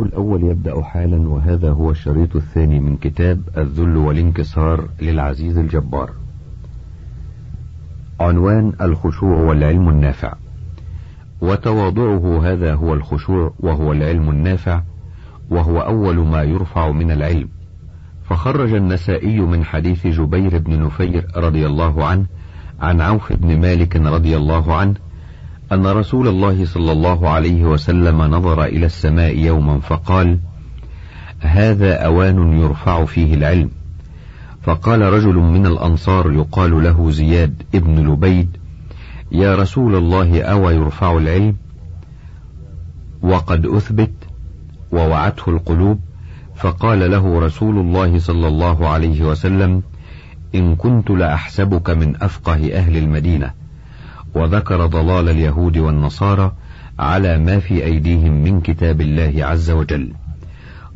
الأول يبدأ حالا وهذا هو الشريط الثاني من كتاب الذل والانكسار للعزيز الجبار. عنوان الخشوع والعلم النافع. وتواضعه هذا هو الخشوع وهو العلم النافع وهو أول ما يرفع من العلم. فخرج النسائي من حديث جبير بن نفير رضي الله عنه عن عوف بن مالك رضي الله عنه أن رسول الله صلى الله عليه وسلم نظر إلى السماء يوما فقال: هذا أوان يرفع فيه العلم. فقال رجل من الأنصار يقال له زياد ابن لبيد: يا رسول الله أوى يرفع العلم؟ وقد أثبت ووعته القلوب فقال له رسول الله صلى الله عليه وسلم: إن كنت لأحسبك من أفقه أهل المدينة. وذكر ضلال اليهود والنصارى على ما في أيديهم من كتاب الله عز وجل.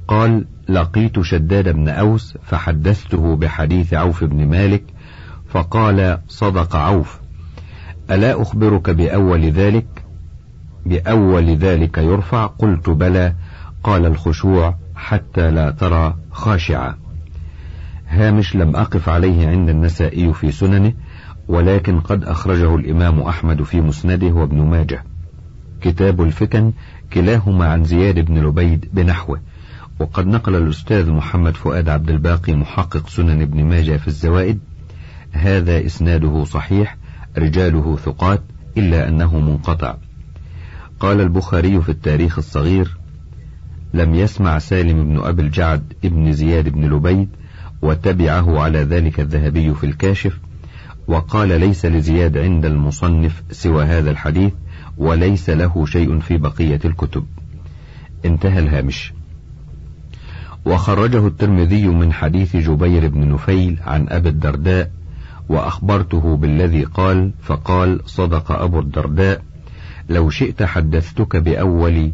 قال لقيت شداد بن أوس فحدثته بحديث عوف بن مالك فقال صدق عوف. ألا أخبرك بأول ذلك؟ بأول ذلك يرفع؟ قلت بلى. قال الخشوع حتى لا ترى خاشعا هامش لم أقف عليه عند النسائي في سننه ولكن قد أخرجه الإمام أحمد في مسنده وابن ماجه. كتاب الفتن كلاهما عن زياد بن لبيد بنحوه. وقد نقل الأستاذ محمد فؤاد عبد الباقي محقق سنن ابن ماجه في الزوائد. هذا إسناده صحيح رجاله ثقات إلا أنه منقطع. قال البخاري في التاريخ الصغير لم يسمع سالم بن أبي الجعد ابن زياد بن لبيد وتبعه على ذلك الذهبي في الكاشف وقال ليس لزياد عند المصنف سوى هذا الحديث وليس له شيء في بقية الكتب. انتهى الهامش. وخرجه الترمذي من حديث جبير بن نفيل عن أبي الدرداء وأخبرته بالذي قال فقال صدق أبو الدرداء لو شئت حدثتك بأول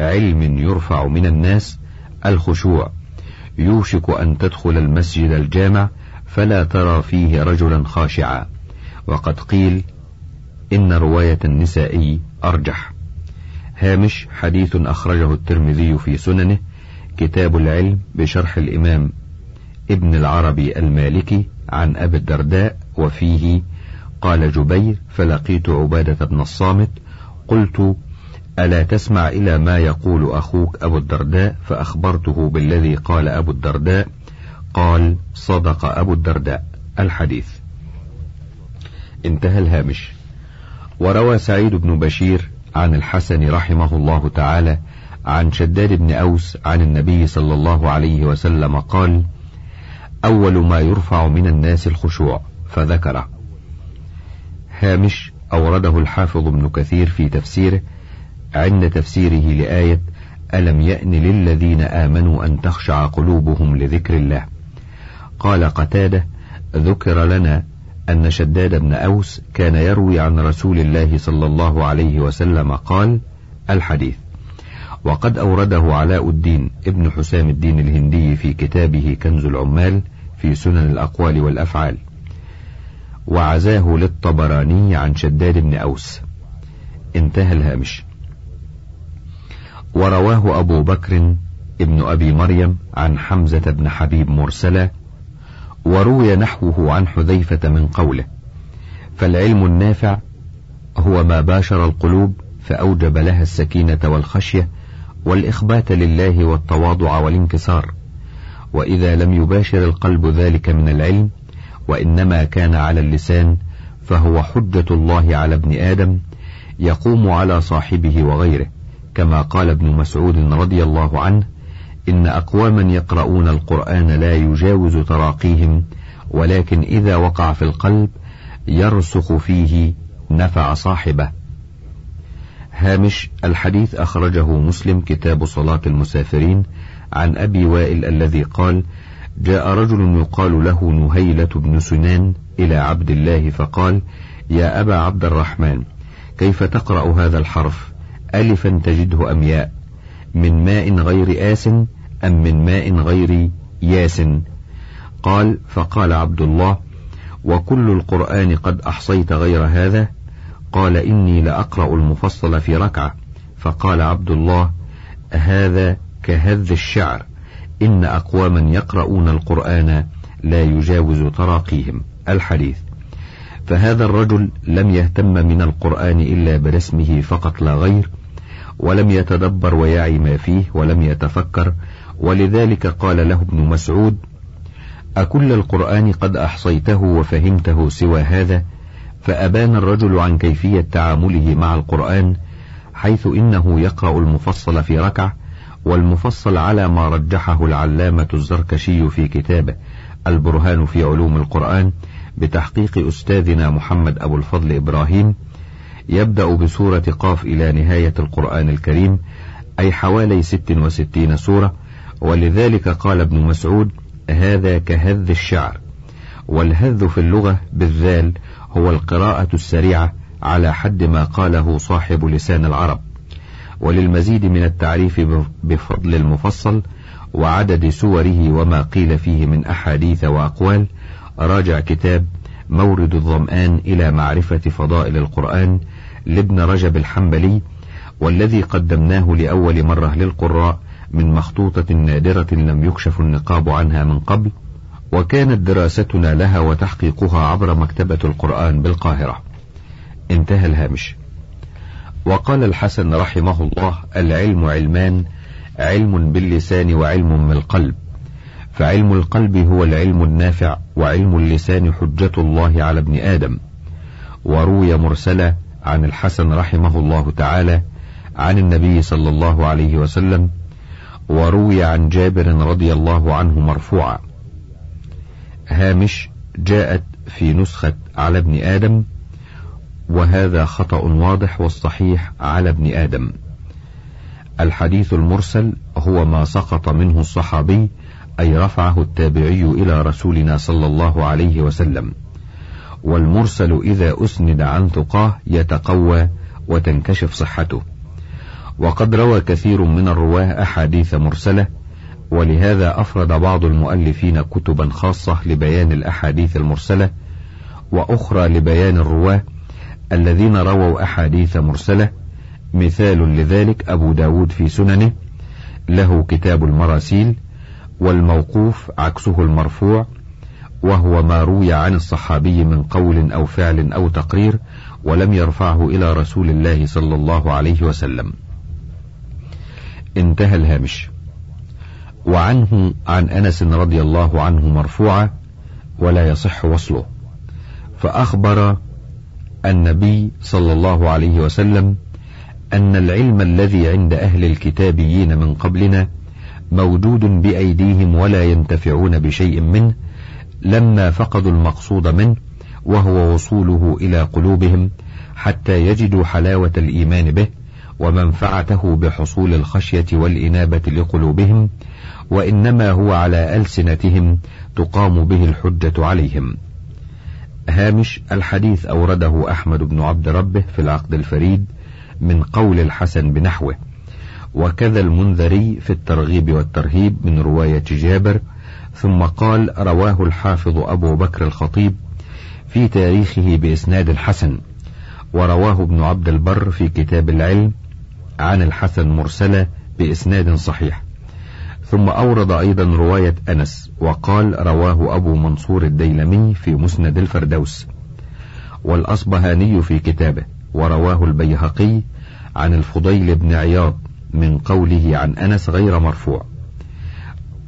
علم يرفع من الناس الخشوع يوشك أن تدخل المسجد الجامع فلا ترى فيه رجلا خاشعا. وقد قيل إن رواية النسائي أرجح. هامش حديث أخرجه الترمذي في سننه كتاب العلم بشرح الإمام ابن العربي المالكي عن أبي الدرداء وفيه قال جبير فلقيت عبادة بن الصامت قلت ألا تسمع إلى ما يقول أخوك أبو الدرداء؟ فأخبرته بالذي قال أبو الدرداء قال صدق أبو الدرداء. الحديث. انتهى الهامش. وروى سعيد بن بشير عن الحسن رحمه الله تعالى عن شداد بن أوس عن النبي صلى الله عليه وسلم قال أول ما يرفع من الناس الخشوع فذكره. هامش أورده الحافظ ابن كثير في تفسيره عند تفسيره لآية ألم يأن للذين آمنوا أن تخشع قلوبهم لذكر الله؟ قال قتادة ذكر لنا أن شداد بن أوس كان يروي عن رسول الله صلى الله عليه وسلم قال الحديث. وقد أورده علاء الدين ابن حسام الدين الهندي في كتابه كنز العمال في سنن الأقوال والأفعال. وعزاه للطبراني عن شداد بن أوس. انتهى الهامش. ورواه أبو بكر ابن أبي مريم عن حمزة بن حبيب مرسلا وروي نحوه عن حذيفة من قوله فالعلم النافع هو ما باشر القلوب فأوجب لها السكينة والخشية والإخبات لله والتواضع والانكسار وإذا لم يباشر القلب ذلك من العلم وإنما كان على اللسان فهو حجة الله على ابن آدم يقوم على صاحبه وغيره كما قال ابن مسعود رضي الله عنه إن أقواما يقرؤون القرآن لا يجاوز تراقيهم ولكن إذا وقع في القلب يرسخ فيه نفع صاحبه. هامش الحديث أخرجه مسلم كتاب صلاة المسافرين عن أبي وائل الذي قال جاء رجل يقال له نهيلة بن سنان إلى عبد الله فقال يا أبا عبد الرحمن كيف تقرأ هذا الحرف؟ ألفا تجده أم ياء؟ من ماء غير آس أم من ماء غير ياس؟ قال فقال عبد الله وكل القرآن قد أحصيت غير هذا؟ قال إني لأقرأ المفصل في ركعة. فقال عبد الله هذا كهذ الشعر. إن أقواما يقرؤون القرآن لا يجاوز تراقيهم. الحديث. فهذا الرجل لم يهتم من القرآن إلا برسمه فقط لا غير ولم يتدبر ويعي ما فيه ولم يتفكر ولذلك قال له ابن مسعود أكل القرآن قد أحصيته وفهمته سوى هذا فأبان الرجل عن كيفية تعامله مع القرآن حيث إنه يقرأ المفصل في ركعة والمفصل على ما رجحه العلامة الزركشي في كتابه البرهان في علوم القرآن بتحقيق أستاذنا محمد أبو الفضل إبراهيم يبدأ بسورة قاف إلى نهاية القرآن الكريم أي حوالي ست وستين سورة ولذلك قال ابن مسعود هذا كهذ الشعر. والهذ في اللغة بالذال هو القراءة السريعة على حد ما قاله صاحب لسان العرب. وللمزيد من التعريف بفضل المفصل وعدد سوره وما قيل فيه من أحاديث وأقوال راجع كتاب مورد الظمآن إلى معرفة فضائل القرآن لابن رجب الحنبلي والذي قدمناه لأول مرة للقراء من مخطوطة نادرة لم يكشف النقاب عنها من قبل وكانت دراستنا لها وتحقيقها عبر مكتبة القرآن بالقاهرة. انتهى الهامش. وقال الحسن رحمه الله العلم علمان علم باللسان وعلم بالقلب فعلم القلب هو العلم النافع وعلم اللسان حجة الله على ابن آدم. وروي مرسلة عن الحسن رحمه الله تعالى عن النبي صلى الله عليه وسلم وروي عن جابر رضي الله عنه مرفوعا. هامش جاءت في نسخة على ابن آدم وهذا خطأ واضح والصحيح على ابن آدم. الحديث المرسل هو ما سقط منه الصحابي أي رفعه التابعي إلى رسولنا صلى الله عليه وسلم. والمرسل إذا أسند عن ثقاه يتقوى وتنكشف صحته. وقد روى كثير من الرواة أحاديث مرسلة ولهذا أفرد بعض المؤلفين كتبا خاصة لبيان الأحاديث المرسلة وأخرى لبيان الرواة الذين رووا أحاديث مرسلة. مثال لذلك أبو داود في سننه له كتاب المراسيل والموقوف عكسه المرفوع وهو ما روي عن الصحابي من قول أو فعل أو تقرير ولم يرفعه إلى رسول الله صلى الله عليه وسلم. انتهى الهامش. وعنه عن أنس رضي الله عنه مرفوعا ولا يصح وصله. فأخبر النبي صلى الله عليه وسلم أن العلم الذي عند أهل الكتابيين من قبلنا موجود بأيديهم ولا ينتفعون بشيء منه لما فقدوا المقصود منه وهو وصوله إلى قلوبهم حتى يجدوا حلاوة الإيمان به ومنفعته بحصول الخشية والإنابة لقلوبهم وإنما هو على ألسنتهم تقام به الحجة عليهم. هامش الحديث أورده أحمد بن عبد ربه في العقد الفريد من قول الحسن بنحوه وكذا المنذري في الترغيب والترهيب من رواية جابر ثم قال رواه الحافظ أبو بكر الخطيب في تاريخه بإسناد الحسن. ورواه ابن عبد البر في كتاب العلم عن الحسن مرسلة بإسناد صحيح. ثم أورد أيضا رواية أنس وقال رواه أبو منصور الديلمي في مسند الفردوس والأصبهاني في كتابه ورواه البيهقي عن الفضيل بن عياض من قوله عن أنس غير مرفوع.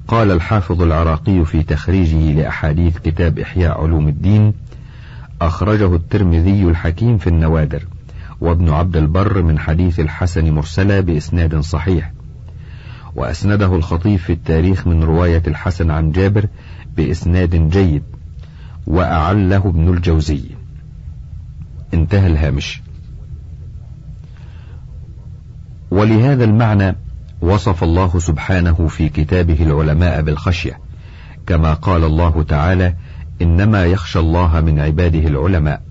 قال الحافظ العراقي في تخريجه لأحاديث كتاب إحياء علوم الدين أخرجه الترمذي الحكيم في النوادر. وابن عبد البر من حديث الحسن مرسلة بإسناد صحيح. وأسنده الخطيب في التاريخ من رواية الحسن عن جابر بإسناد جيد وأعله ابن الجوزي. انتهى الهامش. ولهذا المعنى وصف الله سبحانه في كتابه العلماء بالخشية كما قال الله تعالى إنما يخشى الله من عباده العلماء.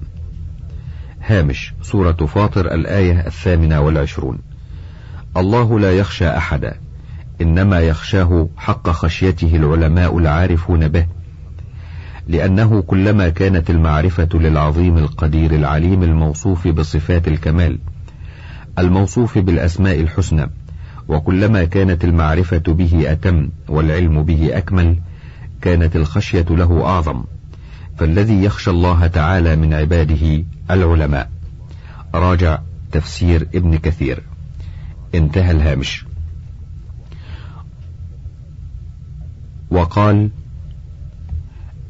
هامش سورة فاطر الآية الثامنة والعشرون. الله لا يخشى أحدا إنما يخشاه حق خشيته العلماء العارفون به لأنه كلما كانت المعرفة للعظيم القدير العليم الموصوف بصفات الكمال الموصوف بالأسماء الحسنى وكلما كانت المعرفة به أتم والعلم به أكمل كانت الخشية له أعظم. فالذي يخشى الله تعالى من عباده العلماء. راجع تفسير ابن كثير. انتهى الهامش. وقال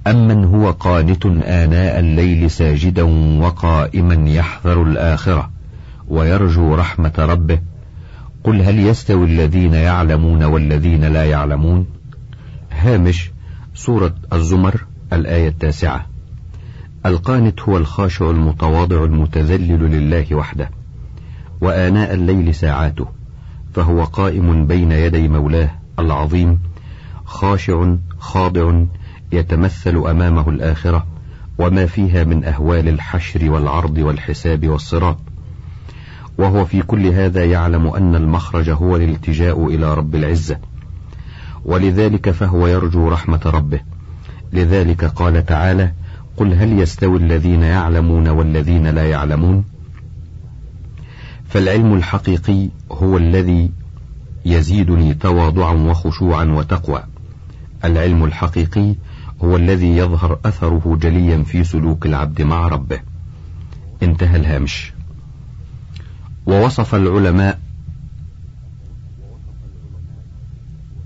أمن هو قانت آناء الليل ساجدا وقائما يحذر الآخرة ويرجو رحمة ربه. قل هل يستوي الذين يعلمون والذين لا يعلمون؟ هامش سورة الزمر. الآية التاسعة. القانت هو الخاشع المتواضع المتذلل لله وحده وآناء الليل ساعاته فهو قائم بين يدي مولاه العظيم خاشع خاضع يتمثل أمامه الآخرة وما فيها من أهوال الحشر والعرض والحساب والصراط. وهو في كل هذا يعلم أن المخرج هو الالتجاء إلى رب العزة ولذلك فهو يرجو رحمة ربه. لذلك قال تعالى قل هل يستوي الذين يعلمون والذين لا يعلمون؟ فالعلم الحقيقي هو الذي يزيدني تواضعا وخشوعا وتقوى. العلم الحقيقي هو الذي يظهر أثره جليا في سلوك العبد مع ربه. انتهى الهامش. ووصف العلماء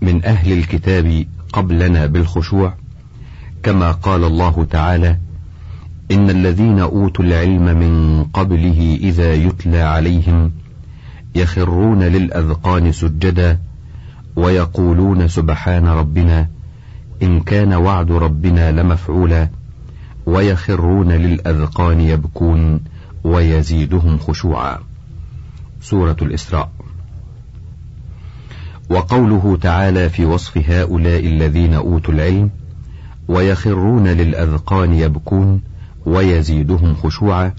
من أهل الكتاب قبلنا بالخشوع كما قال الله تعالى إن الذين أوتوا العلم من قبله إذا يتلى عليهم يخرون للأذقان سجدا ويقولون سبحان ربنا إن كان وعد ربنا لمفعولا ويخرون للأذقان يبكون ويزيدهم خشوعا. سورة الإسراء. وقوله تعالى في وصف هؤلاء الذين أوتوا العلم ويخرون للأذقان يبكون ويزيدهم خشوعا.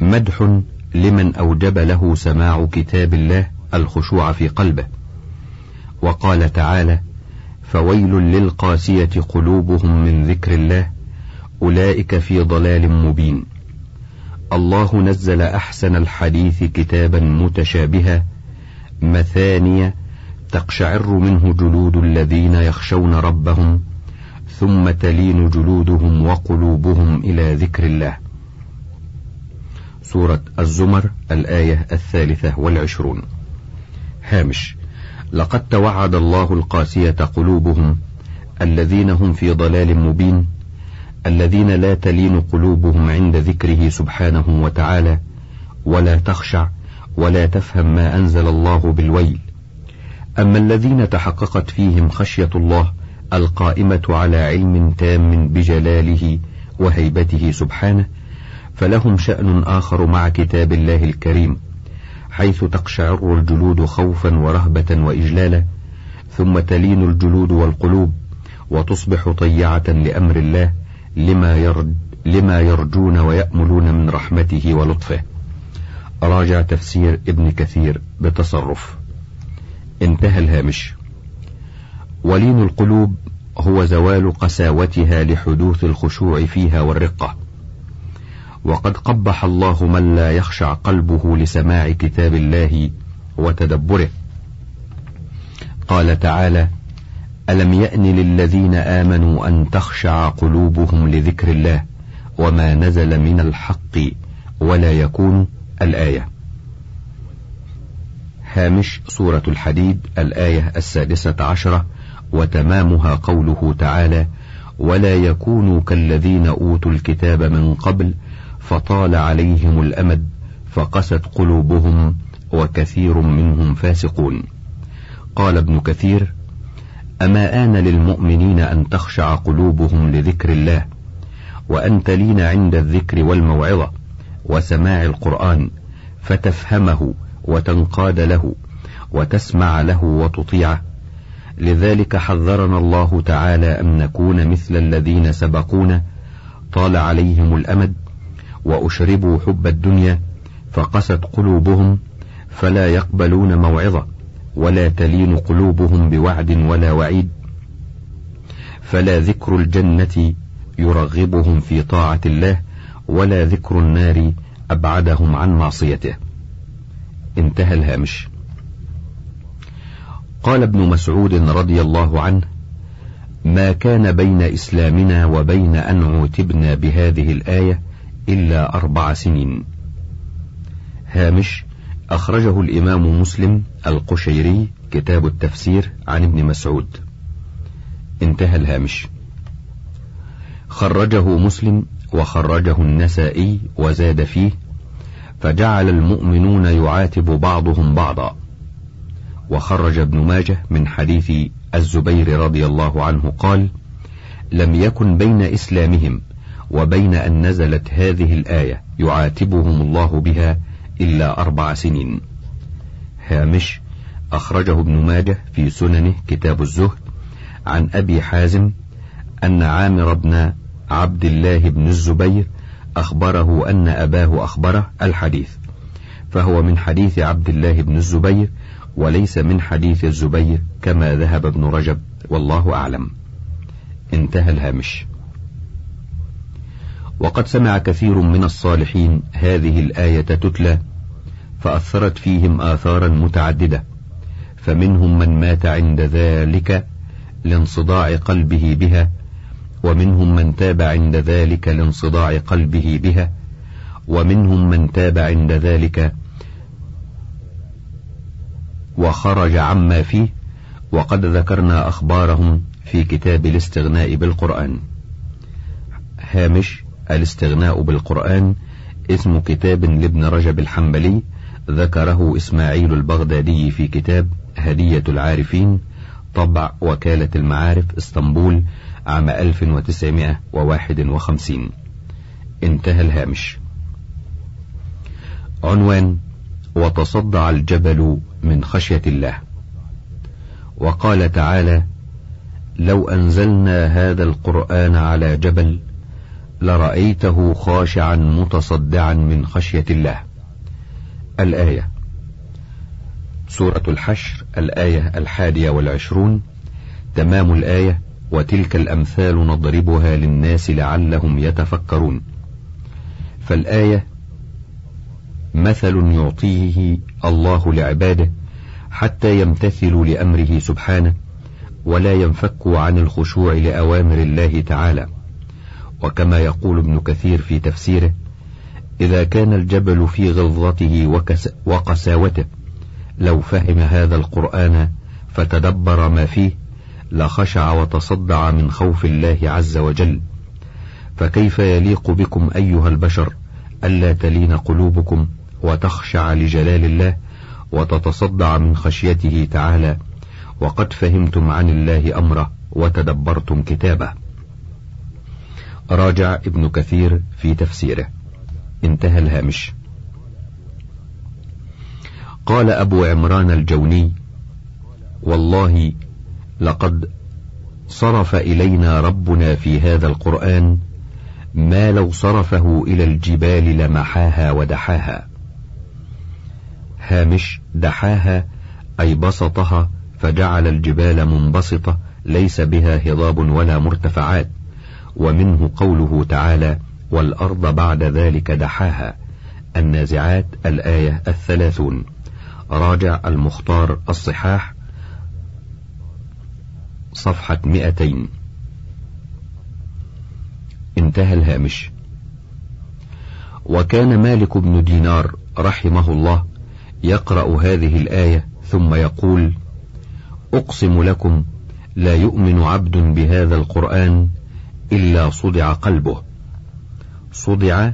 مدح لمن أوجب له سماع كتاب الله الخشوع في قلبه. وقال تعالى فويل للقاسية قلوبهم من ذكر الله أولئك في ضلال مبين. الله نزل أحسن الحديث كتابا متشابها مثانية تقشعر منه جلود الذين يخشون ربهم ثم تلين جلودهم وقلوبهم إلى ذكر الله. سورة الزمر الآية الثالثة والعشرون. هامش. لقد توعد الله القاسية قلوبهم الذين هم في ضلال مبين الذين لا تلين قلوبهم عند ذكره سبحانه وتعالى ولا تخشع ولا تفهم ما أنزل الله بالويل. أما الذين تحققت فيهم خشية الله القائمة على علم تام بجلاله وهيبته سبحانه فلهم شأن آخر مع كتاب الله الكريم حيث تقشعر الجلود خوفا ورهبة وإجلالا ثم تلين الجلود والقلوب وتصبح طيعة لأمر الله لما, يرد لما يرجون ويأملون من رحمته ولطفه. راجع تفسير ابن كثير بتصرف. انتهى الهامش. ولين القلوب هو زوال قساوتها لحدوث الخشوع فيها والرقة. وقد قبح الله من لا يخشع قلبه لسماع كتاب الله وتدبره. قال تعالى ألم يأن للذين آمنوا أن تخشع قلوبهم لذكر الله وما نزل من الحق ولا يكون الآية؟ هامش سورة الحديد الآية السادسة عشرة وتمامها قوله تعالى ولا يكونوا كالذين أوتوا الكتاب من قبل فطال عليهم الأمد فقست قلوبهم وكثير منهم فاسقون قال ابن كثير أما آن للمؤمنين أن تخشع قلوبهم لذكر الله وأن تلين عند الذكر والموعظة وسماع القرآن فتفهمه وتنقاد له وتسمع له وتطيعه لذلك حذرنا الله تعالى أن نكون مثل الذين سبقونا. طال عليهم الأمد وأشربوا حب الدنيا فقست قلوبهم فلا يقبلون موعظة ولا تلين قلوبهم بوعد ولا وعيد. فلا ذكر الجنة يرغبهم في طاعة الله ولا ذكر النار أبعدهم عن معصيته. انتهى الهامش. قال ابن مسعود رضي الله عنه ما كان بين إسلامنا وبين أن عوتبنا بهذه الآية إلا أربع سنين. هامش أخرجه الإمام مسلم القشيري كتاب التفسير عن ابن مسعود. انتهى الهامش. خرجه مسلم وخرجه النسائي وزاد فيه فجعل المؤمنون يعاتب بعضهم بعضا. وخرج ابن ماجه من حديث الزبير رضي الله عنه قال لم يكن بين إسلامهم وبين أن نزلت هذه الآية يعاتبهم الله بها إلا أربع سنين هامش أخرجه ابن ماجه في سننه كتاب الزهد عن أبي حازم أن عامر بن عبد الله بن الزبير أخبره أن أباه أخبره الحديث فهو من حديث عبد الله بن الزبير وليس من حديث الزبير كما ذهب ابن رجب والله أعلم. انتهى الهامش. وقد سمع كثير من الصالحين هذه الآية تتلى فأثرت فيهم آثارا متعددة فمنهم من مات عند ذلك لانصداع قلبه بها ومنهم من تاب عند ذلك لانصداع قلبه بها ومنهم من تاب عند ذلك وخرج عما فيه وقد ذكرنا أخبارهم في كتاب الاستغناء بالقرآن. هامش الاستغناء بالقرآن اسم كتاب لابن رجب الحنبلي ذكره إسماعيل البغدادي في كتاب هدية العارفين طبع وكالة المعارف إسطنبول عام 1951 انتهى الهامش. عنوان وتصدع الجبل من خشية الله. وقال تعالى لو أنزلنا هذا القرآن على جبل لرأيته خاشعا متصدعا من خشية الله. الآية سورة الحشر الآية الحادية والعشرون. تمام الآية وتلك الأمثال نضربها للناس لعلهم يتفكرون. فالآية مثل يعطيه الله لعباده حتى يمتثلوا لأمره سبحانه ولا ينفكوا عن الخشوع لأوامر الله تعالى. وكما يقول ابن كثير في تفسيره إذا كان الجبل في غلظته وقساوته لو فهم هذا القرآن فتدبر ما فيه لخشع وتصدع من خوف الله عز وجل. فكيف يليق بكم أيها البشر ألا تلين قلوبكم وتخشع لجلال الله وتتصدع من خشيته تعالى وقد فهمتم عن الله أمره وتدبرتم كتابه. راجع ابن كثير في تفسيره. انتهى الهامش. قال أبو عمران الجوني والله لقد صرف إلينا ربنا في هذا القرآن ما لو صرفه إلى الجبال لمحاها ودحاها. هامش دحاها أي بسطها فجعل الجبال منبسطة ليس بها هضاب ولا مرتفعات. ومنه قوله تعالى والأرض بعد ذلك دحاها. النازعات الآية الثلاثون. راجع المختار الصحاح صفحة مئتين. انتهى الهامش. وكان مالك بن دينار رحمه الله يقرأ هذه الآية ثم يقول أقسم لكم لا يؤمن عبد بهذا القرآن إلا صدع قلبه. صدع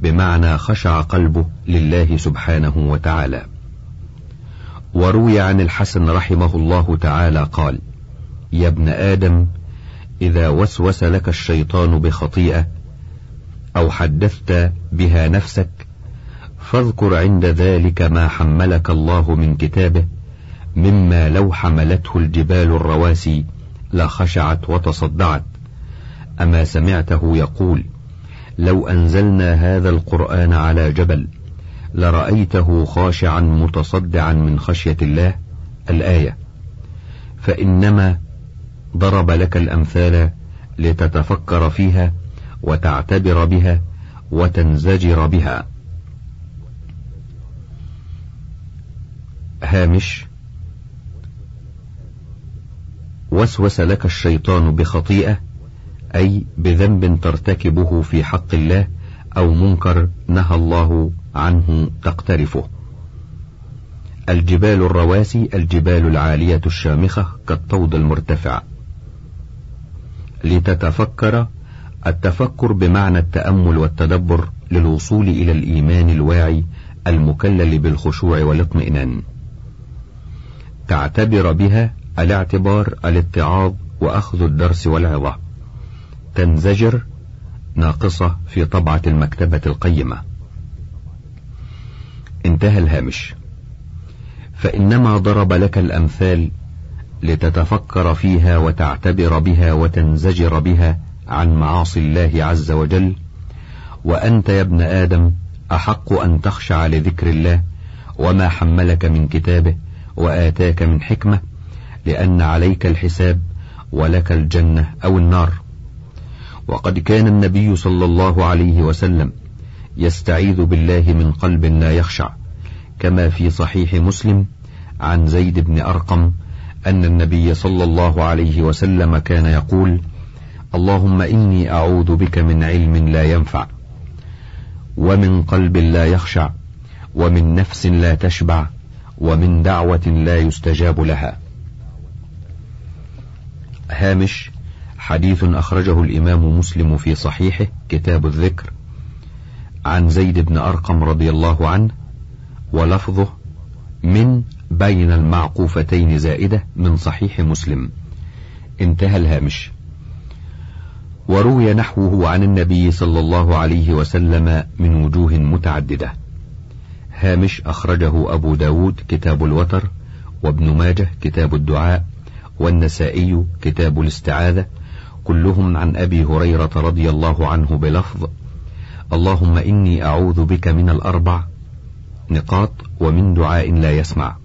بمعنى خشع قلبه لله سبحانه وتعالى. وروي عن الحسن رحمه الله تعالى قال يا ابن آدم إذا وسوس لك الشيطان بخطيئة أو حدثت بها نفسك فاذكر عند ذلك ما حملك الله من كتابه مما لو حملته الجبال الرواسي لخشعت وتصدعت. أما سمعته يقول لو أنزلنا هذا القرآن على جبل لرأيته خاشعا متصدعا من خشية الله الآية. فإنما ضرب لك الأمثال لتتفكر فيها وتعتبر بها وتنزجر بها. هامش. وسوس لك الشيطان بخطيئة أي بذنب ترتكبه في حق الله أو منكر نهى الله عنه تقترفه. الجبال الرواسي الجبال العالية الشامخة كالطود المرتفع. لتتفكر التفكر بمعنى التأمل والتدبر للوصول إلى الإيمان الواعي المكلل بالخشوع والاطمئنان. تعتبر بها الاعتبار الاتعاظ وأخذ الدرس والعظة. تنزجر ناقصة في طبعة المكتبة القيمة. انتهى الهامش. فإنما ضرب لك الأمثال لتتفكر فيها وتعتبر بها وتنزجر بها عن معاصي الله عز وجل. وأنت يا ابن آدم أحق أن تخشع لذكر الله وما حملك من كتابه. وآتاك من حكمة لأن عليك الحساب ولك الجنة أو النار. وقد كان النبي صلى الله عليه وسلم يستعيذ بالله من قلب لا يخشع كما في صحيح مسلم عن زيد بن أرقم أن النبي صلى الله عليه وسلم كان يقول اللهم إني أعوذ بك من علم لا ينفع ومن قلب لا يخشع ومن نفس لا تشبع ومن دعوة لا يستجاب لها. هامش حديث أخرجه الإمام مسلم في صحيحه كتاب الذكر عن زيد بن أرقم رضي الله عنه ولفظه من بين المعقوفتين زائدة من صحيح مسلم انتهى الهامش. وروي نحوه عن النبي صلى الله عليه وسلم من وجوه متعددة. هامش أخرجه أبو داود كتاب الوتر وابن ماجه كتاب الدعاء والنسائي كتاب الاستعاذة كلهم عن أبي هريرة رضي الله عنه بلفظ اللهم إني أعوذ بك من الأربع نقاط ومن دعاء لا يسمع.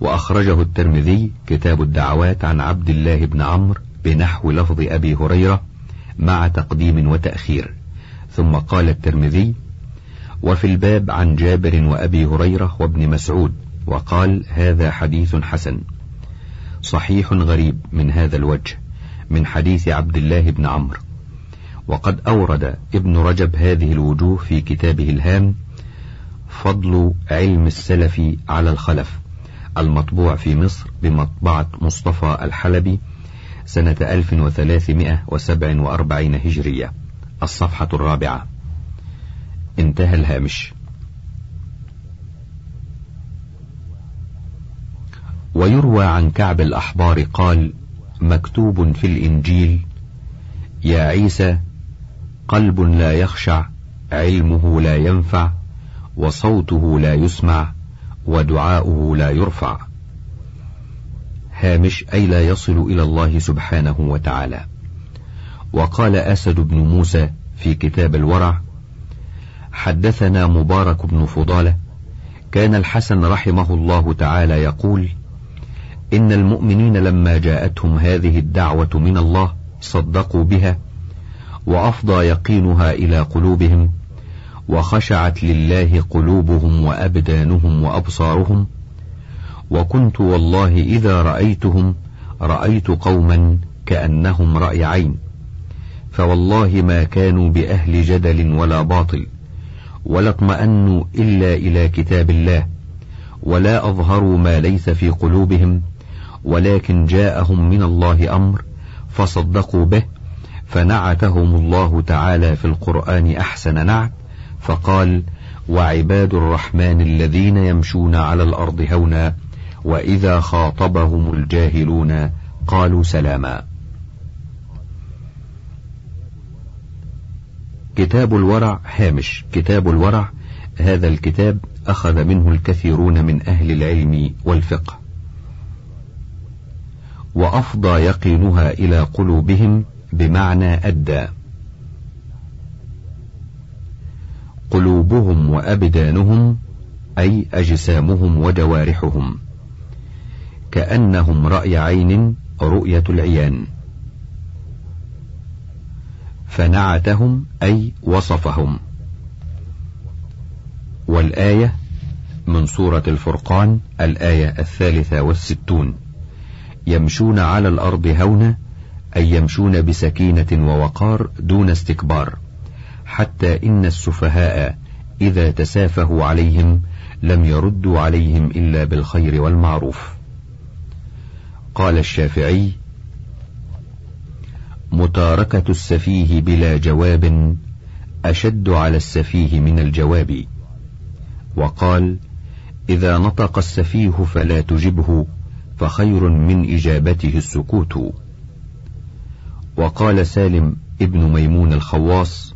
وأخرجه الترمذي كتاب الدعوات عن عبد الله بن عمرو بنحو لفظ أبي هريرة مع تقديم وتأخير. ثم قال الترمذي وفي الباب عن جابر وأبي هريرة وابن مسعود وقال هذا حديث حسن صحيح غريب من هذا الوجه من حديث عبد الله بن عمرو. وقد أورد ابن رجب هذه الوجوه في كتابه الهام فضل علم السلف على الخلف المطبوع في مصر بمطبعة مصطفى الحلبي سنة 1347 هجرية. الصفحة الرابعة. انتهى الهامش. ويروى عن كعب الأحبار قال مكتوب في الإنجيل يا عيسى قلب لا يخشع علمه لا ينفع وصوته لا يسمع ودعاؤه لا يرفع. هامش أي لا يصل إلى الله سبحانه وتعالى. وقال أسد بن موسى في كتاب الورع حدثنا مبارك بن فضالة. كان الحسن رحمه الله تعالى يقول إن المؤمنين لما جاءتهم هذه الدعوة من الله صدقوا بها وأفضى يقينها إلى قلوبهم وخشعت لله قلوبهم وأبدانهم وأبصارهم وكنت والله إذا رأيتهم رأيت قوما كأنهم رأي عين فوالله ما كانوا بأهل جدل ولا باطل. ولا اطمأنوا إلا إلى كتاب الله ولا أظهروا ما ليس في قلوبهم ولكن جاءهم من الله أمر فصدقوا به فنعتهم الله تعالى في القرآن أحسن نعت فقال وعباد الرحمن الذين يمشون على الأرض هونا وإذا خاطبهم الجاهلون قالوا سلاما. كتاب الورع هامش. كتاب الورع هذا الكتاب أخذ منه الكثيرون من أهل العلم والفقه. وأفضى يقينها إلى قلوبهم بمعنى أدى. قلوبهم وأبدانهم أي أجسامهم وجوارحهم. كأنهم رأي عين رؤية العيان. فنعتهم أي وصفهم. والآية من سورة الفرقان الآية الثالثة والستون. يمشون على الأرض هونا أي يمشون بسكينة ووقار دون استكبار حتى إن السفهاء إذا تسافهوا عليهم لم يردوا عليهم إلا بالخير والمعروف. قال الشافعي متاركة السفيه بلا جواب أشد على السفيه من الجواب. وقال إذا نطق السفيه فلا تجبه فخير من إجابته السكوت. وقال سالم ابن ميمون الخواص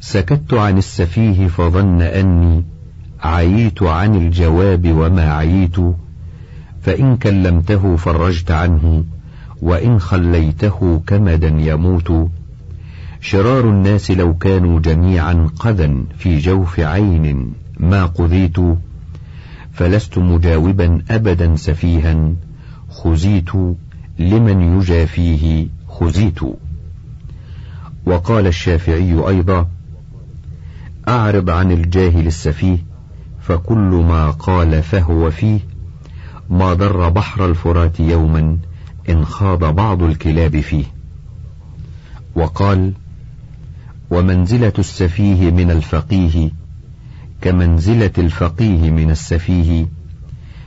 سكت عن السفيه فظن أني عييت عن الجواب وما عييت فإن كلمته فرجت عنه وإن خليته كمدا يموت. شرار الناس لو كانوا جميعا قذا في جوف عين ما قذيت فلست مجاوبا أبدا سفيها. خزيت لمن يجافيه خزيت. وقال الشافعي أيضا أعرض عن الجاهل السفيه فكل ما قال فهو فيه. ما ضر بحر الفرات يوما إن خاض بعض الكلاب فيه. وقال ومنزلة السفيه من الفقيه كمنزلة الفقيه من السفيه.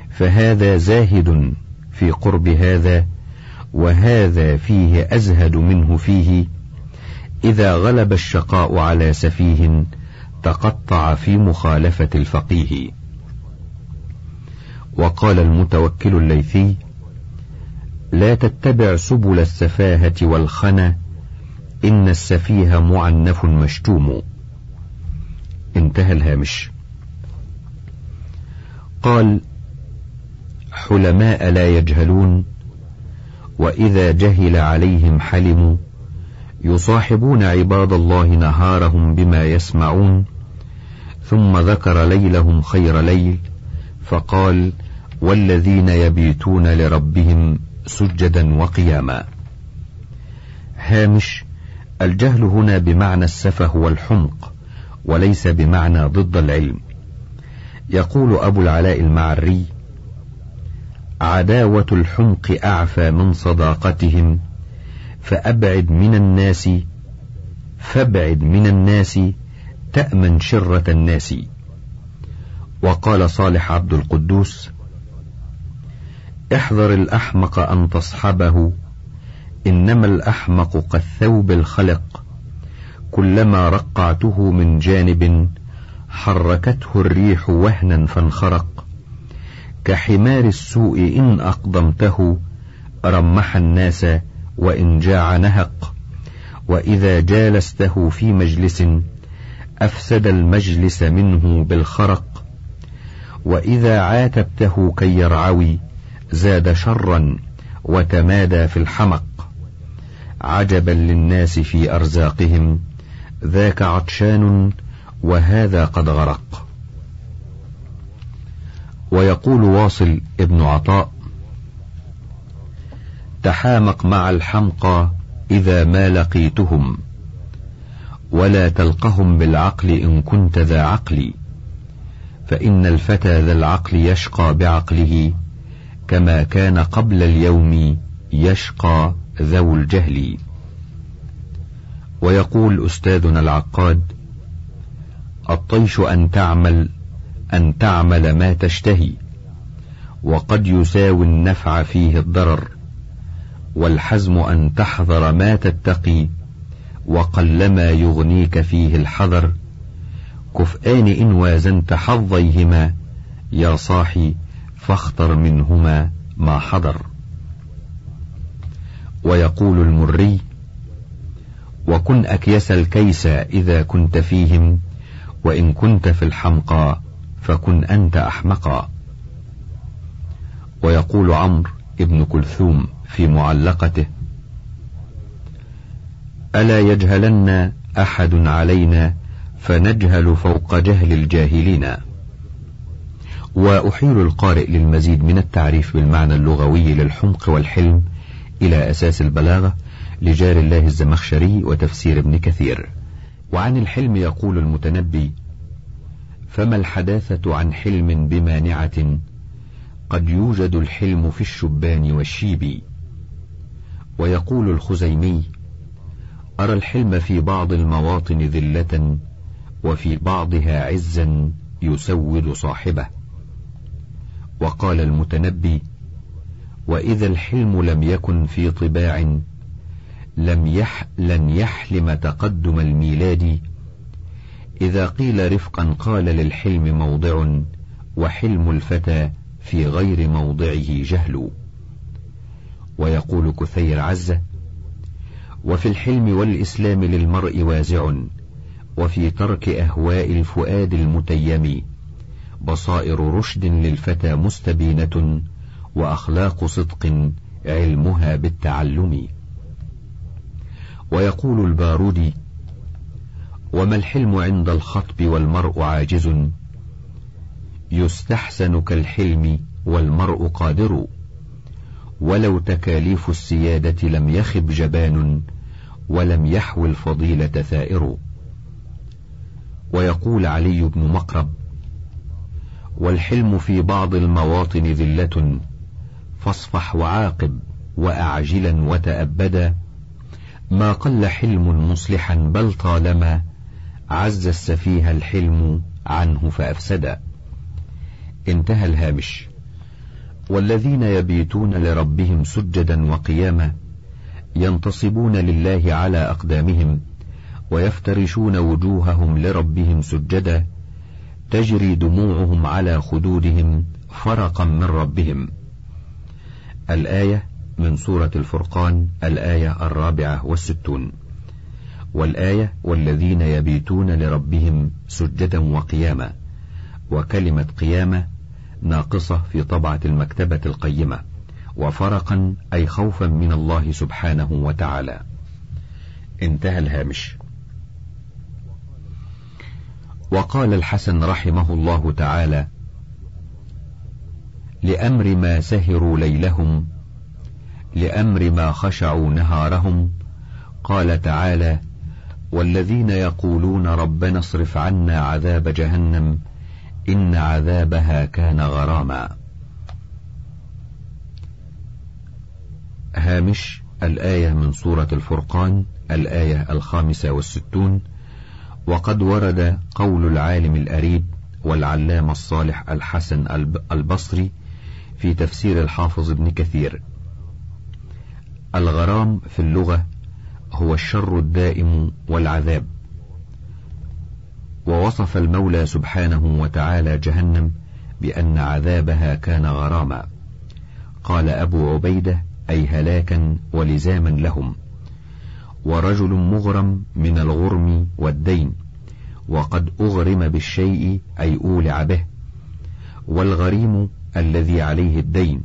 فهذا زاهد في قرب هذا وهذا فيه أزهد منه فيه. إذا غلب الشقاء على سفيه تقطع في مخالفة الفقيه. وقال المتوكل الليثي لا تتبع سبل السفاهة والخنا إن السفيه معنف مشتوم. انتهى الهامش. قال حلماء لا يجهلون وإذا جهل عليهم حلموا يصاحبون عباد الله نهارهم بما يسمعون. ثم ذكر ليلهم خير ليل فقال والذين يبيتون لربهم سجدا وقياما. هامش الجهل هنا بمعنى السفه والحمق وليس بمعنى ضد العلم. يقول أبو العلاء المعري عداوة الحمق أعفى من صداقتهم فأبعد من الناس فابعد من الناس تأمن شرة الناس. وقال صالح عبد القدوس احذر الأحمق أن تصحبه إنما الأحمق كالثوب الخلق. كلما رقعته من جانب حركته الريح وهنا فانخرق. كحمار السوء إن أقدمته رمح الناس وإن جاع نهق. وإذا جالسته في مجلس أفسد المجلس منه بالخرق. وإذا عاتبته كي يرعوي زاد شرا وتمادى في الحمق. عجبا للناس في أرزاقهم ذاك عطشان وهذا قد غرق. ويقول واصل ابن عطاء تحامق مع الحمقى إذا ما لقيتهم ولا تلقهم بالعقل إن كنت ذا عقل فإن الفتى ذا العقل يشقى بعقله. كما كان قبل اليوم يشقى ذو الجهل. ويقول أستاذنا العقاد الطيش أن تعمل أن تعمل ما تشتهي وقد يساوي النفع فيه الضرر والحزم أن تحذر ما تتقي وقلما يغنيك فيه الحذر. كفآن إن وازنت حظيهما يا صاحي فاختر منهما ما حضر. ويقول المري وكن أكيس الكيس إذا كنت فيهم وإن كنت في الحمقى فكن أنت أحمقا. ويقول عمرو ابن كلثوم في معلقته ألا يجهلن أحد علينا فنجهل فوق جهل الجاهلين. وأحيل القارئ للمزيد من التعريف بالمعنى اللغوي للحمق والحلم إلى أساس البلاغة لجار الله الزمخشري وتفسير ابن كثير. وعن الحلم يقول المتنبي فما الحداثة عن حلم بمانعة؟ قد يوجد الحلم في الشبان والشيب. ويقول الخزيمي أرى الحلم في بعض المواطن ذلة وفي بعضها عزا يسود صاحبه. وقال المتنبي وإذا الحلم لم يكن في طباع لم يح لن يحلم تقدم الميلاد. إذا قيل رفقا قال للحلم موضع وحلم الفتى في غير موضعه جهل. ويقول كثير عزة وفي الحلم والإسلام للمرء وازع وفي ترك أهواء الفؤاد المتيم. بصائر رشد للفتى مستبينة وأخلاق صدق علمها بالتعلم. ويقول البارودي وما الحلم عند الخطب والمرء عاجز؟ يستحسن كالحلم والمرء قادر. ولو تكاليف السيادة لم يخب جبان ولم يحو الفضيلة ثائر. ويقول علي بن مقرب والحلم في بعض المواطن ذلة فاصفح وعاقب وأعجلا وتأبدا ما قل حلم مصلحا بل طالما عز السفيه الحلم عنه فأفسدا انتهى الهامش. والذين يبيتون لربهم سجدا وقياما ينتصبون لله على أقدامهم ويفترشون وجوههم لربهم سجدا. تجري دموعهم على خدودهم فرقا من ربهم. الآية من سورة الفرقان الآية الرابعة والستون. والآية والذين يبيتون لربهم سجدا وقياما وكلمة قيامة ناقصة في طبعة المكتبة القيمة. وفرقا أي خوفا من الله سبحانه وتعالى. انتهى الهامش. وقال الحسن رحمه الله تعالى لأمر ما سهروا ليلهم لأمر ما خشعوا نهارهم قال تعالى والذين يقولون ربنا اصرف عنا عذاب جهنم إن عذابها كان غراما. هامش الآية من سورة الفرقان الآية الخامسة والستون وقد ورد قول العالم الأريب والعلامة الصالح الحسن البصري في تفسير الحافظ ابن كثير. الغرام في اللغة هو الشر الدائم والعذاب. ووصف المولى سبحانه وتعالى جهنم بأن عذابها كان غراما. قال أبو عبيدة أي هلاكا ولزاما لهم. ورجل مغرم من الغرم والدين وقد أغرم بالشيء أي أولع به والغريم الذي عليه الدين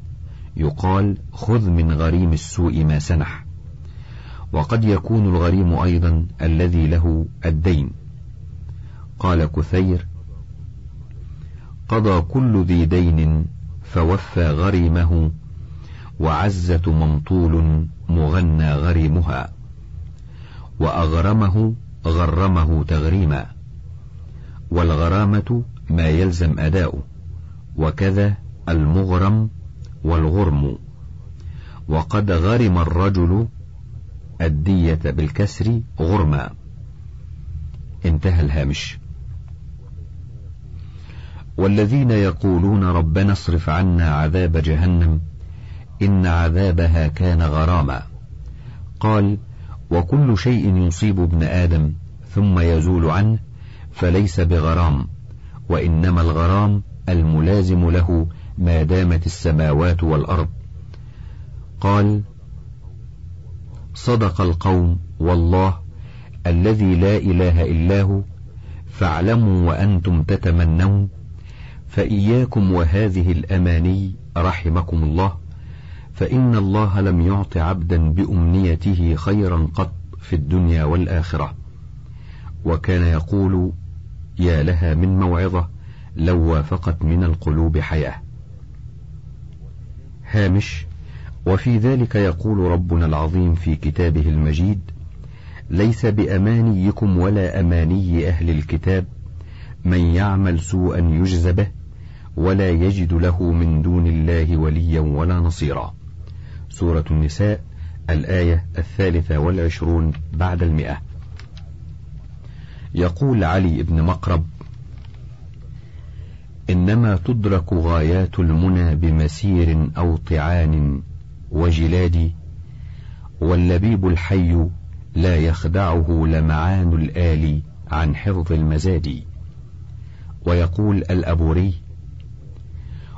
يقال خذ من غريم السوء ما سنح. وقد يكون الغريم أيضا الذي له الدين. قال كثير قضى كل ذي دين فوفى غريمه وعزة ممطول مغنى غريمها. وأغرمه غرمه تغريما. والغرامة ما يلزم أداؤه وكذا المغرم والغرم. وقد غرم الرجل الدية بالكسر غرما. انتهى الهامش. والذين يقولون ربنا اصرف عنا عذاب جهنم إن عذابها كان غراما. قال وكل شيء يصيب ابن آدم ثم يزول عنه فليس بغرام وإنما الغرام الملازم له ما دامت السماوات والأرض. قال صدق القوم والله الذي لا إله إلا هو فاعلموا وأنتم تتمنون فإياكم وهذه الأماني رحمكم الله. فإن الله لم يعط عبدا بأمنيته خيرا قط في الدنيا والآخرة. وكان يقول يا لها من موعظة لو وافقت من القلوب حياة. هامش وفي ذلك يقول ربنا العظيم في كتابه المجيد ليس بأمانيكم ولا أماني أهل الكتاب من يعمل سوءا يجز به ولا يجد له من دون الله وليا ولا نصيرا. سورة النساء الآية الثالثة والعشرون بعد المئة. يقول علي بن مقرب إنما تدرك غايات المنى بمسير أو طعان وجلاد واللبيب الحي لا يخدعه لمعان الآل عن حفظ المزاد. ويقول الأبوري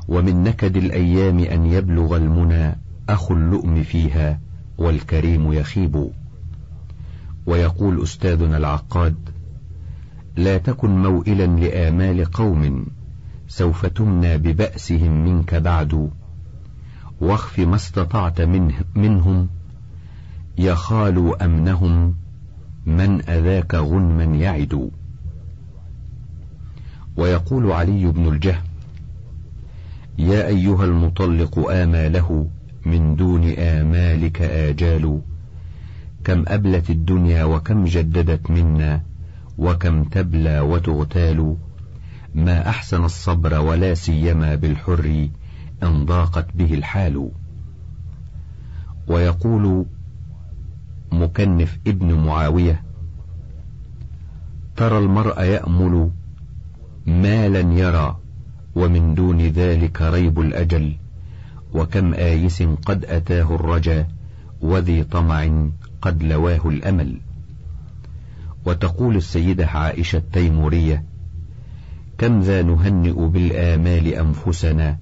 ومن نكد الأيام أن يبلغ المنى أخو اللؤم فيها والكريم يخيب. ويقول أستاذنا العقاد لا تكن موئلا لآمال قوم سوف تمنى ببأسهم منك بعد. واخف ما استطعت منه منهم يخال أمنهم من أذاك غنما يعد. ويقول علي بن الجهم يا أيها المطلق آماله من دون آمالك آجال. كم أبلت الدنيا وكم جددت منا وكم تبلى وتغتال. ما أحسن الصبر ولا سيما بالحر إن ضاقت به الحال. ويقول مكنف ابن معاوية ترى المرء يأمل مالا يرى ومن دون ذلك ريب الأجل. وكم آيس قد أتاه الرجا وذي طمع قد لواه الأمل. وتقول السيدة عائشة التيمورية كم ذا نهنئ بالآمال أنفسنا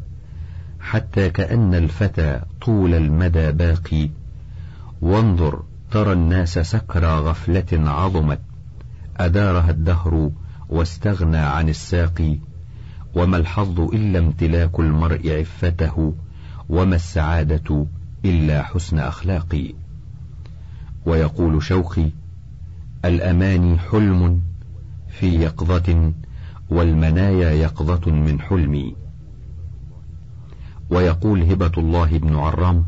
حتى كأن الفتى طول المدى باقي. وانظر ترى الناس سكرى غفلة عظمت أدارها الدهر واستغنى عن الساقي. وما الحظ إلا امتلاك المرء عفته وما السعادة إلا حسن أخلاقي. ويقول شوقي الأماني حلم في يقظة والمنايا يقظة من حلمي. ويقول هبة الله بن عرام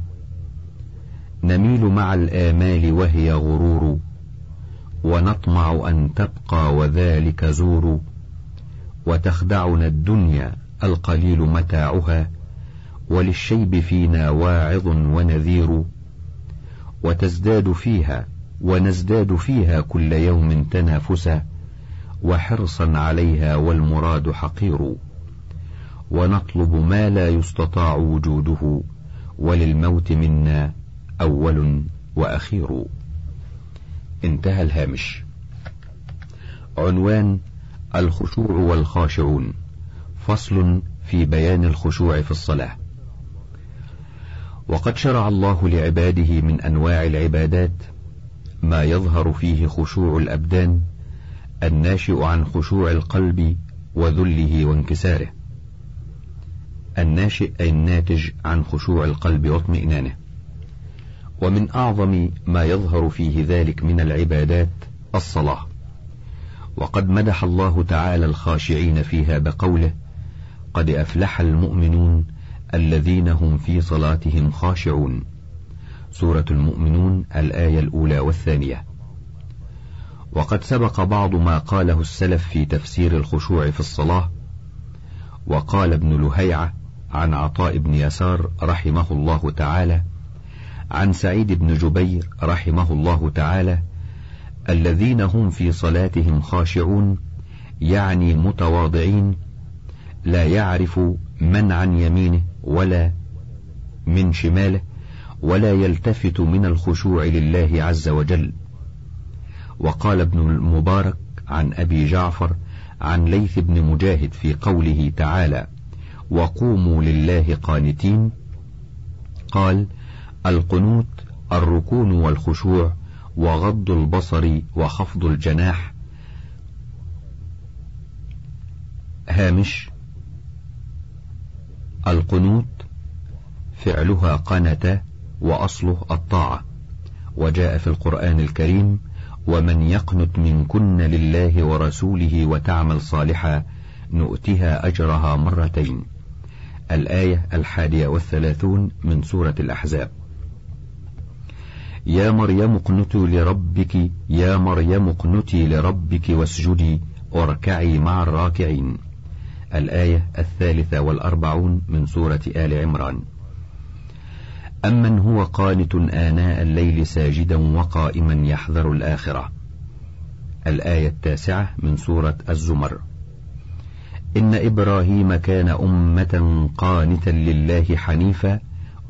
نميل مع الآمال وهي غرور ونطمع أن تبقى وذلك زور وتخدعنا الدنيا القليل متاعها وللشيب فينا واعظ ونذير وتزداد فيها ونزداد فيها كل يوم تنافسا وحرصا عليها والمراد حقير. ونطلب ما لا يستطاع وجوده وللموت منا أول وأخير. انتهى الهامش. عنوان الخشوع والخاشعون. فصل في بيان الخشوع في الصلاة. وقد شرع الله لعباده من أنواع العبادات ما يظهر فيه خشوع الأبدان الناشئ عن خشوع القلب وذله وانكساره. الناشئ أي الناتج عن خشوع القلب واطمئنانه. ومن أعظم ما يظهر فيه ذلك من العبادات الصلاة. وقد مدح الله تعالى الخاشعين فيها بقوله قد أفلح المؤمنون الذين هم في صلاتهم خاشعون. سورة المؤمنون الآية الأولى والثانية. وقد سبق بعض ما قاله السلف في تفسير الخشوع في الصلاة. وقال ابن لهيعة عن عطاء بن يسار رحمه الله تعالى عن سعيد بن جبير رحمه الله تعالى الذين هم في صلاتهم خاشعون يعني متواضعين لا يعرف من عن يمينه. ولا من شماله ولا يلتفت من الخشوع لله عز وجل. وقال ابن المبارك عن أبي جعفر عن ليث بن مجاهد في قوله تعالى وقوموا لله قانتين قال القنوت الركون والخشوع وغض البصر وخفض الجناح. هامش القنوت فعلها قنت وأصله الطاعة وجاء في القرآن الكريم ومن يقنت منكن لله ورسوله وتعمل صالحا نؤتها أجرها مرتين الآية الحادية والثلاثون من سورة الأحزاب يا مريم اقنتي لربك يا مريم اقنتي لربك واسجدي واركعي مع الراكعين الآية الثالثة والأربعون من سورة آل عمران. أمن هو قانت آناء الليل ساجدا وقائما يحذر الآخرة. الآية التاسعة من سورة الزمر. إن إبراهيم كان أمة قانتا لله حنيفا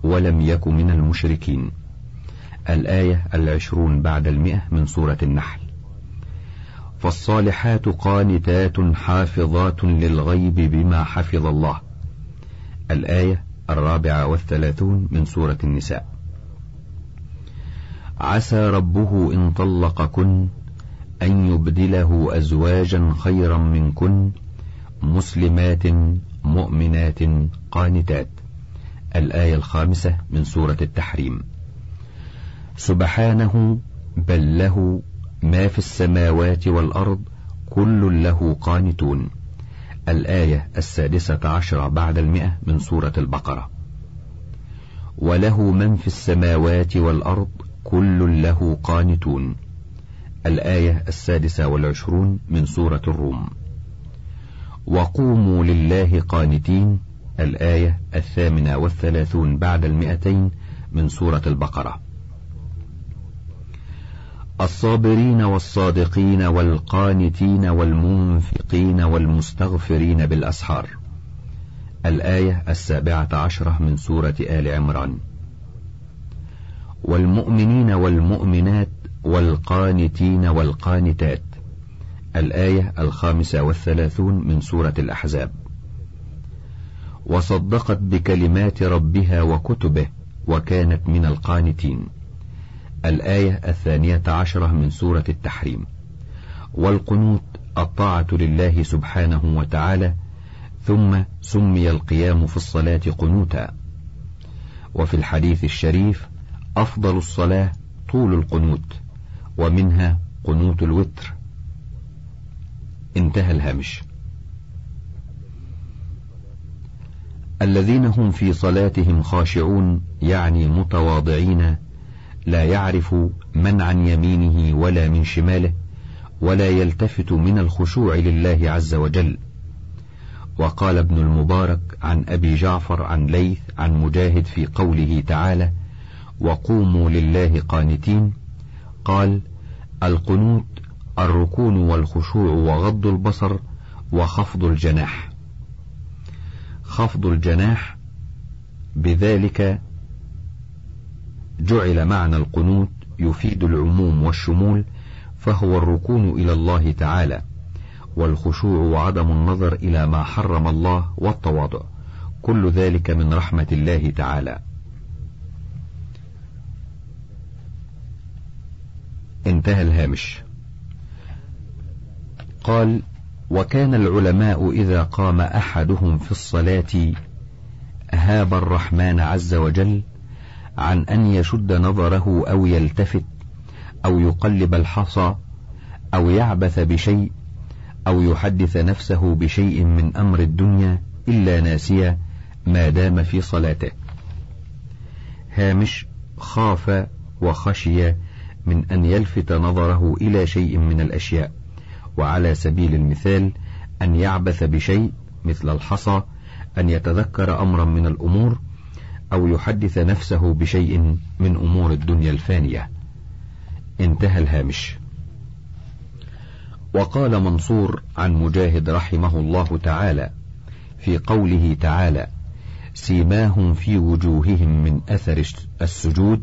ولم يك من المشركين. الآية العشرون بعد المئة من سورة النحل. فالصالحات قانتات حافظات للغيب بما حفظ الله. الآية الرابعة والثلاثون من سورة النساء. عسى ربه إن طلقكن أن يبدله أزواجا خيرا منكن مسلمات مؤمنات قانتات. الآية الخامسة من سورة التحريم. سبحانه بل له ما في السماوات والأرض كل له قانتون. الآية السادسة عشر بعد المئة من سورة البقرة. وله من في السماوات والأرض كل له قانتون. الآية السادسة والعشرون من سورة الروم. وقوموا لله قانتين. الآية الثامنة والثلاثون بعد المئتين من سورة البقرة. الصابرين والصادقين والقانتين والمنفقين والمستغفرين بالأسحار. الآية السابعة عشرة من سورة آل عمران. والمؤمنين والمؤمنات والقانتين والقانتات. الآية الخامسة والثلاثون من سورة الأحزاب. وصدقت بكلمات ربها وكتبه وكانت من القانتين. الآية الثانية عشرة من سورة التحريم. والقنوت الطاعة لله سبحانه وتعالى ثم سمي القيام في الصلاة قنوتا. وفي الحديث الشريف أفضل الصلاة طول القنوت ومنها قنوت الوتر. انتهى الهامش. الذين هم في صلاتهم خاشعون يعني متواضعين لا يعرف من عن يمينه ولا من شماله ولا يلتفت من الخشوع لله عز وجل. وقال ابن المبارك عن أبي جعفر عن ليث عن مجاهد في قوله تعالى وقوموا لله قانتين قال القنوت الركون والخشوع وغض البصر وخفض الجناح خفض الجناح بذلك جعل معنى القنوت يفيد العموم والشمول فهو الركون إلى الله تعالى والخشوع وعدم النظر إلى ما حرم الله والتواضع كل ذلك من رحمة الله تعالى. انتهى الهامش. قال وكان العلماء إذا قام أحدهم في الصلاة هاب الرحمن عز وجل عن أن يشد نظره أو يلتفت أو يقلب الحصى أو يعبث بشيء أو يحدث نفسه بشيء من أمر الدنيا إلا ناسيا ما دام في صلاته. هامش خاف وخشي من أن يلفت نظره إلى شيء من الأشياء وعلى سبيل المثال أن يعبث بشيء مثل الحصى أن يتذكر أمرا من الأمور أو يحدث نفسه بشيء من أمور الدنيا الفانية. انتهى الهامش. وقال منصور عن مجاهد رحمه الله تعالى في قوله تعالى سيماهم في وجوههم من أثر السجود.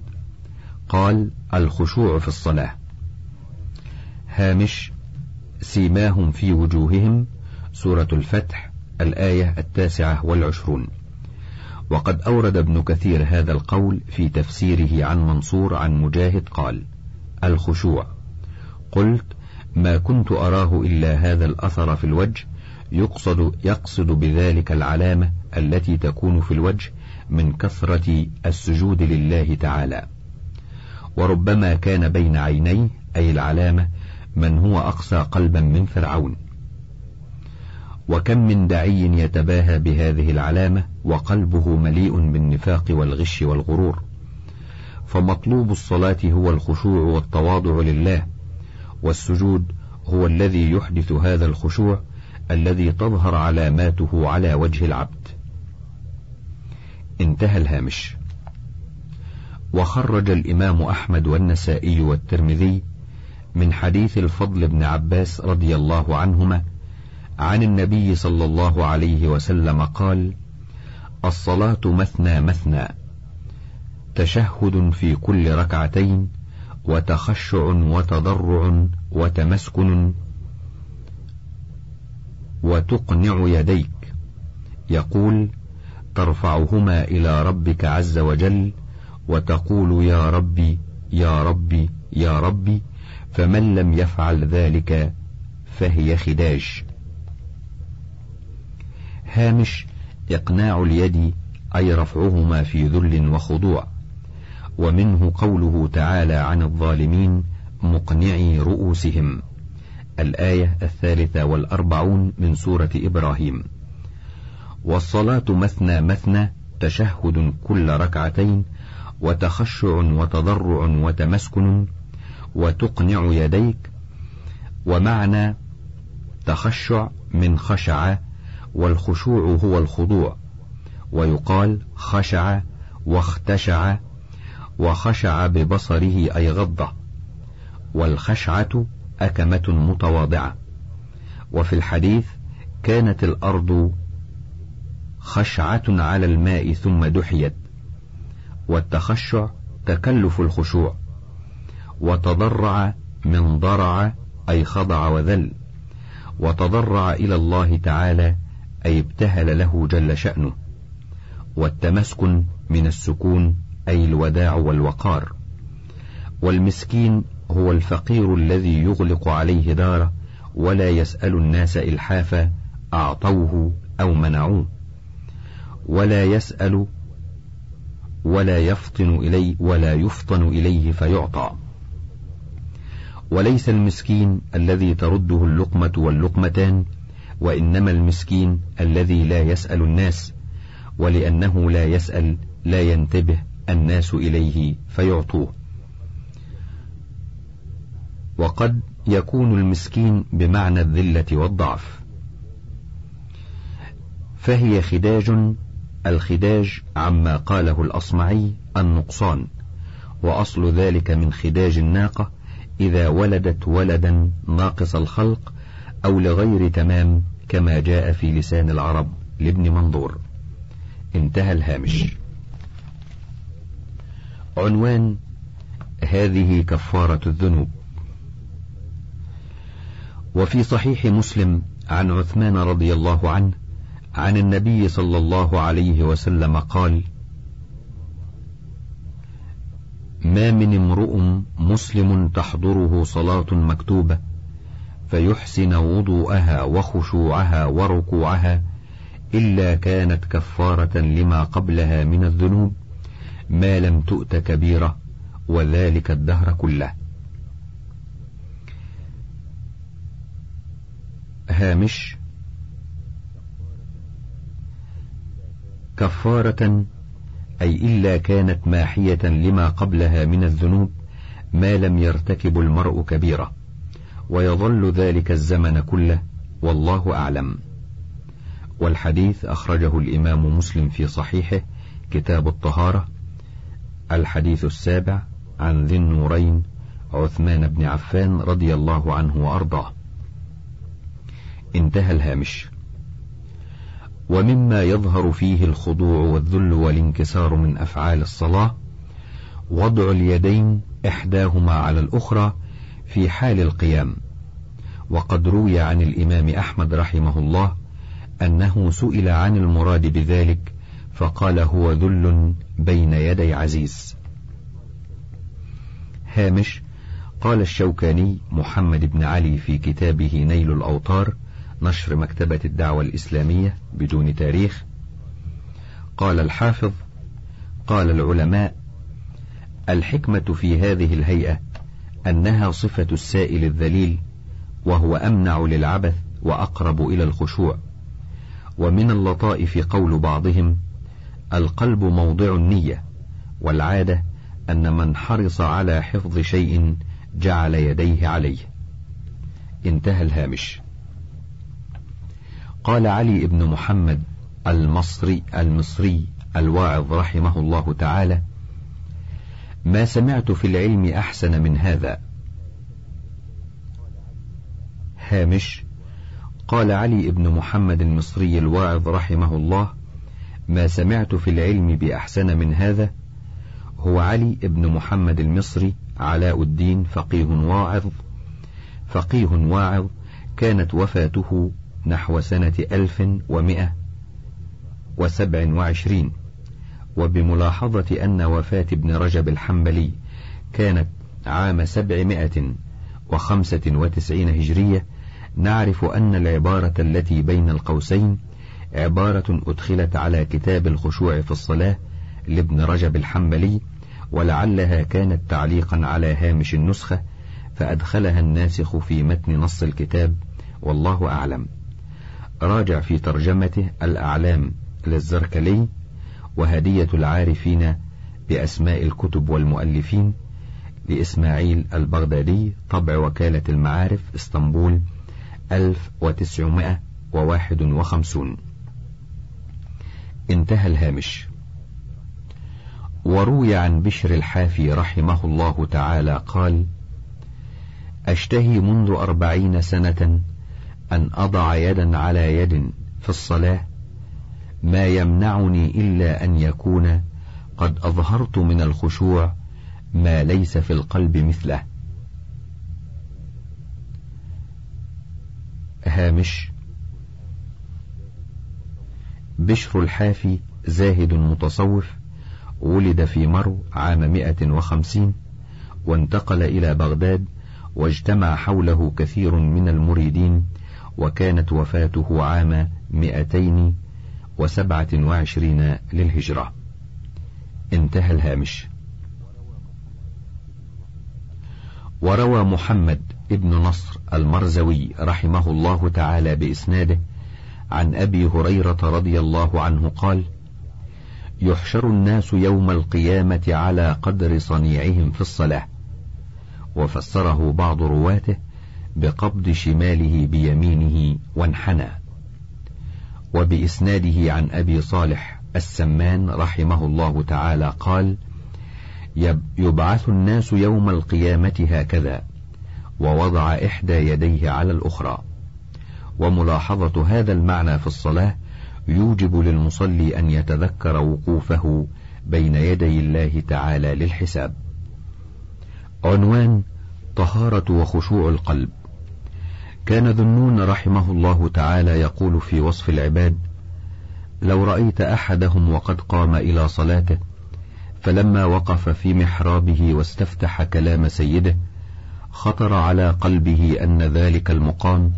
قال الخشوع في الصلاة. هامش سيماهم في وجوههم. سورة الفتح الآية التاسعة والعشرون. وقد أورد ابن كثير هذا القول في تفسيره عن منصور عن مجاهد قال الخشوع. قلت ما كنت أراه إلا هذا الأثر في الوجه يقصد يقصد بذلك العلامة التي تكون في الوجه من كثرة السجود لله تعالى. وربما كان بين عينيه أي العلامة من هو أقسى قلبا من فرعون. وكم من دعي يتباهى بهذه العلامة وقلبه مليء بالنفاق والغش والغرور. فمطلوب الصلاة هو الخشوع والتواضع لله والسجود هو الذي يحدث هذا الخشوع الذي تظهر علاماته على وجه العبد. انتهى الهامش. وخرج الإمام أحمد والنسائي والترمذي من حديث الفضل بن عباس رضي الله عنهما عن النبي صلى الله عليه وسلم قال الصلاة مثنى مثنى تشهد في كل ركعتين وتخشع وتضرع وتمسكن وتقنع يديك. يقول ترفعهما إلى ربك عز وجل وتقول يا ربي يا ربي يا ربي فمن لم يفعل ذلك فهي خداج هامش إقناع اليد أي رفعهما في ذل وخضوع. ومنه قوله تعالى عن الظالمين مقنعي رؤوسهم. الآية الثالثة والأربعون من سورة إبراهيم. والصلاة مثنى مثنى تشهد كل ركعتين وتخشع وتضرع وتمسكن وتقنع يديك. ومعنى تخشع من خشع والخشوع هو الخضوع. ويقال خشع واختشع وخشع ببصره أي غضة والخشعة أكمة متواضعة. وفي الحديث كانت الأرض خشعة على الماء ثم دحيت. والتخشع تكلف الخشوع. وتضرع من ضرع أي خضع وذل. وتضرع إلى الله تعالى أي ابتهل له جل شأنه والتمسكن من السكون أي الوداع والوقار. والمسكين هو الفقير الذي يغلق عليه داره ولا يسأل الناس إلحافا أعطوه أو منعوه. ولا يسأل ولا يفطن إليه ولا يفطن إليه فيعطى. وليس المسكين الذي ترده اللقمة واللقمتان وإنما المسكين الذي لا يسأل الناس ولأنه لا يسأل لا ينتبه الناس إليه فيعطوه. وقد يكون المسكين بمعنى الذلة والضعف. فهي خداج الخداج عما قاله الأصمعي النقصان وأصل ذلك من خداج الناقة إذا ولدت ولدا ناقص الخلق أو لغير تمام كما جاء في لسان العرب لابن منظور. انتهى الهامش. عنوان هذه كفارة الذنوب. وفي صحيح مسلم عن عثمان رضي الله عنه عن النبي صلى الله عليه وسلم قال ما من امرؤ مسلم تحضره صلاة مكتوبة فيحسن وضوءها وخشوعها وركوعها إلا كانت كفارة لما قبلها من الذنوب ما لم تؤت كبيرة وذلك الدهر كله. هامش كفارة أي إلا كانت ماحية لما قبلها من الذنوب ما لم يرتكب المرء كبيرة. ويظل ذلك الزمن كله والله أعلم. والحديث أخرجه الإمام مسلم في صحيحه كتاب الطهارة الحديث السابع عن ذي النورين عثمان بن عفان رضي الله عنه وأرضاه. انتهى الهامش. ومما يظهر فيه الخضوع والذل والانكسار من أفعال الصلاة وضع اليدين إحداهما على الأخرى في حال القيام. وقد روي عن الإمام أحمد رحمه الله أنه سئل عن المراد بذلك فقال هو ذل بين يدي عزيز. هامش قال الشوكاني محمد بن علي في كتابه نيل الأوطار نشر مكتبة الدعوة الإسلامية بدون تاريخ. قال الحافظ قال العلماء الحكمة في هذه الهيئة أنها صفة السائل الذليل وهو أمنع للعبث وأقرب إلى الخشوع. ومن اللطائف قول بعضهم القلب موضع النية والعادة أن من حرص على حفظ شيء جعل يديه عليه. انتهى الهامش. قال علي بن محمد المصري المصري الواعظ رحمه الله تعالى ما سمعت في العلم أحسن من هذا. هامش قال علي بن محمد المصري الواعظ رحمه الله ما سمعت في العلم بأحسن من هذا. هو علي بن محمد المصري علاء الدين فقيه واعظ. فقيه واعظ كانت وفاته نحو سنة ألف ومئة وسبع وعشرين. وبملاحظة أن وفاة ابن رجب الحنبلي كانت عام سبعمائة وخمسة وتسعين هجرية نعرف أن العبارة التي بين القوسين عبارة أدخلت على كتاب الخشوع في الصلاة لابن رجب الحنبلي ولعلها كانت تعليقا على هامش النسخة فأدخلها الناسخ في متن نص الكتاب والله أعلم. راجع في ترجمته الأعلام للزركلي. وهدية العارفين بأسماء الكتب والمؤلفين لإسماعيل البغدادي طبع وكالة المعارف إسطنبول 1951 انتهى الهامش. وروي عن بشر الحافي رحمه الله تعالى قال أشتهي منذ أربعين سنة أن أضع يدا على يد في الصلاة ما يمنعني إلا أن يكون قد أظهرت من الخشوع ما ليس في القلب مثله. هامش بشر الحافي زاهد متصوف ولد في مرو عام مئة وخمسين وانتقل إلى بغداد واجتمع حوله كثير من المريدين وكانت وفاته عام مئتين وسبعة وعشرين للهجرة. انتهى الهامش. وروى محمد ابن نصر المرزوي رحمه الله تعالى بإسناده عن أبي هريرة رضي الله عنه قال يحشر الناس يوم القيامة على قدر صنيعهم في الصلاة. وفسره بعض رواته بقبض شماله بيمينه وانحنى. وبإسناده عن أبي صالح السمان رحمه الله تعالى قال يبعث الناس يوم القيامة هكذا ووضع إحدى يديه على الأخرى. وملاحظة هذا المعنى في الصلاة يوجب للمصلي أن يتذكر وقوفه بين يدي الله تعالى للحساب. عنوان طهارة وخشوع القلب. كان ذنون رحمه الله تعالى يقول في وصف العباد لو رأيت أحدهم وقد قام إلى صلاته فلما وقف في محرابه واستفتح كلام سيده خطر على قلبه أن ذلك المقام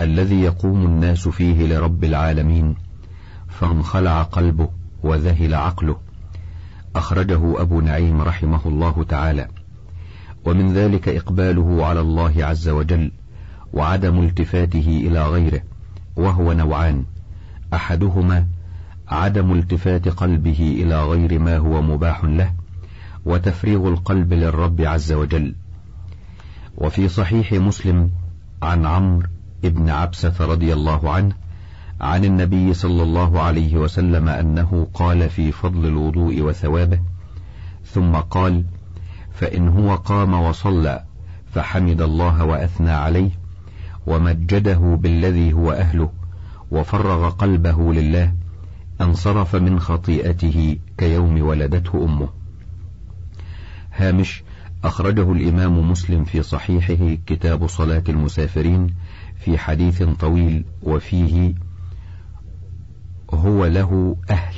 الذي يقوم الناس فيه لرب العالمين فانخلع قلبه وذهل عقله. أخرجه أبو نعيم رحمه الله تعالى. ومن ذلك إقباله على الله عز وجل. وعدم التفاته إلى غيره وهو نوعان. أحدهما عدم التفات قلبه إلى غير ما هو مباح له وتفريغ القلب للرب عز وجل. وفي صحيح مسلم عن عمرو ابن عبسة رضي الله عنه عن النبي صلى الله عليه وسلم أنه قال في فضل الوضوء وثوابه ثم قال فإن هو قام وصلى فحمد الله وأثنى عليه ومجده بالذي هو أهله وفرغ قلبه لله انصرف من خطيئته كيوم ولدته أمه. هامش أخرجه الإمام مسلم في صحيحه كتاب صلاة المسافرين في حديث طويل وفيه هو له أهل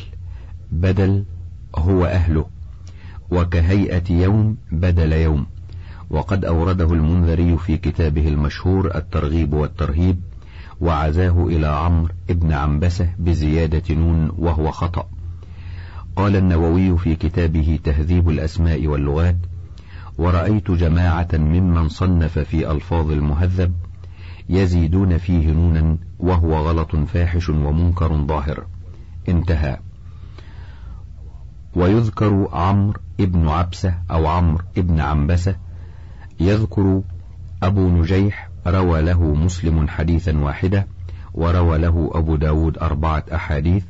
بدل هو أهله وكهيئة يوم بدل يوم. وقد أورده المنذري في كتابه المشهور الترغيب والترهيب وعزاه إلى عمرو ابن عنبسة بزيادة نون وهو خطأ. قال النووي في كتابه تهذيب الأسماء واللغات ورأيت جماعة ممن صنف في ألفاظ المهذب يزيدون فيه نونا وهو غلط فاحش ومنكر ظاهر. انتهى. ويذكر عمرو ابن عبسة أو عمرو ابن عنبسة يذكر أبو نجيح روى له مسلم حديثا واحدة وروى له أبو داود أربعة أحاديث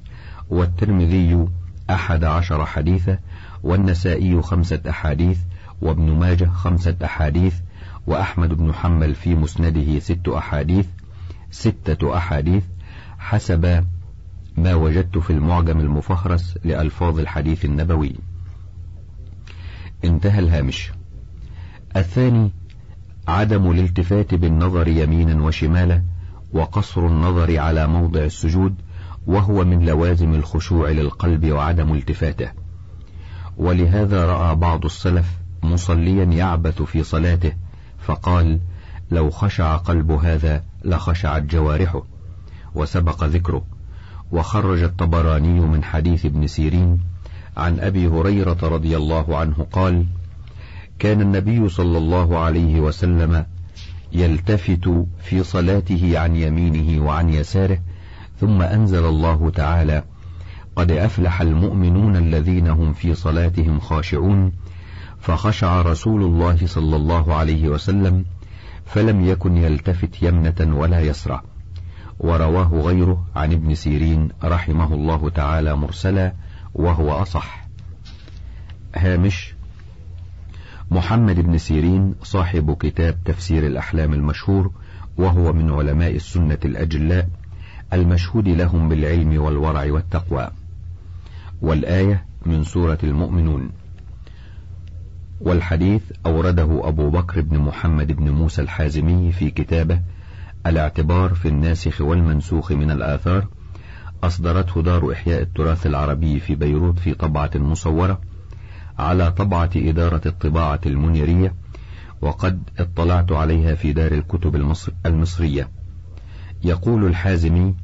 والترمذي أحد عشر حديثا والنسائي خمسة أحاديث وابن ماجه خمسة أحاديث وأحمد بن حنبل في مسنده ست أحاديث ستة أحاديث حسب ما وجدت في المعجم المفهرس لألفاظ الحديث النبوي. انتهى الهامش. الثاني عدم الالتفات بالنظر يمينا وشمالا وقصر النظر على موضع السجود وهو من لوازم الخشوع للقلب وعدم التفاته. ولهذا رأى بعض السلف مصليا يعبث في صلاته فقال لو خشع قلب هذا لخشعت جوارحه وسبق ذكره. وخرج الطبراني من حديث ابن سيرين عن أبي هريرة رضي الله عنه قال كان النبي صلى الله عليه وسلم يلتفت في صلاته عن يمينه وعن يساره ثم أنزل الله تعالى قد أفلح المؤمنون الذين هم في صلاتهم خاشعون فخشع رسول الله صلى الله عليه وسلم فلم يكن يلتفت يمنة ولا يسرى ورواه غيره عن ابن سيرين رحمه الله تعالى مرسلا وهو أصح. هامش محمد بن سيرين صاحب كتاب تفسير الأحلام المشهور وهو من علماء السنة الأجلاء المشهود لهم بالعلم والورع والتقوى. والآية من سورة المؤمنون. والحديث أورده أبو بكر بن محمد بن موسى الحازمي في كتابه الاعتبار في الناسخ والمنسوخ من الآثار أصدرته دار إحياء التراث العربي في بيروت في طبعة مصورة على طبعة إدارة الطباعة المنيرية وقد اطلعت عليها في دار الكتب المصر المصرية. يقول الحازمي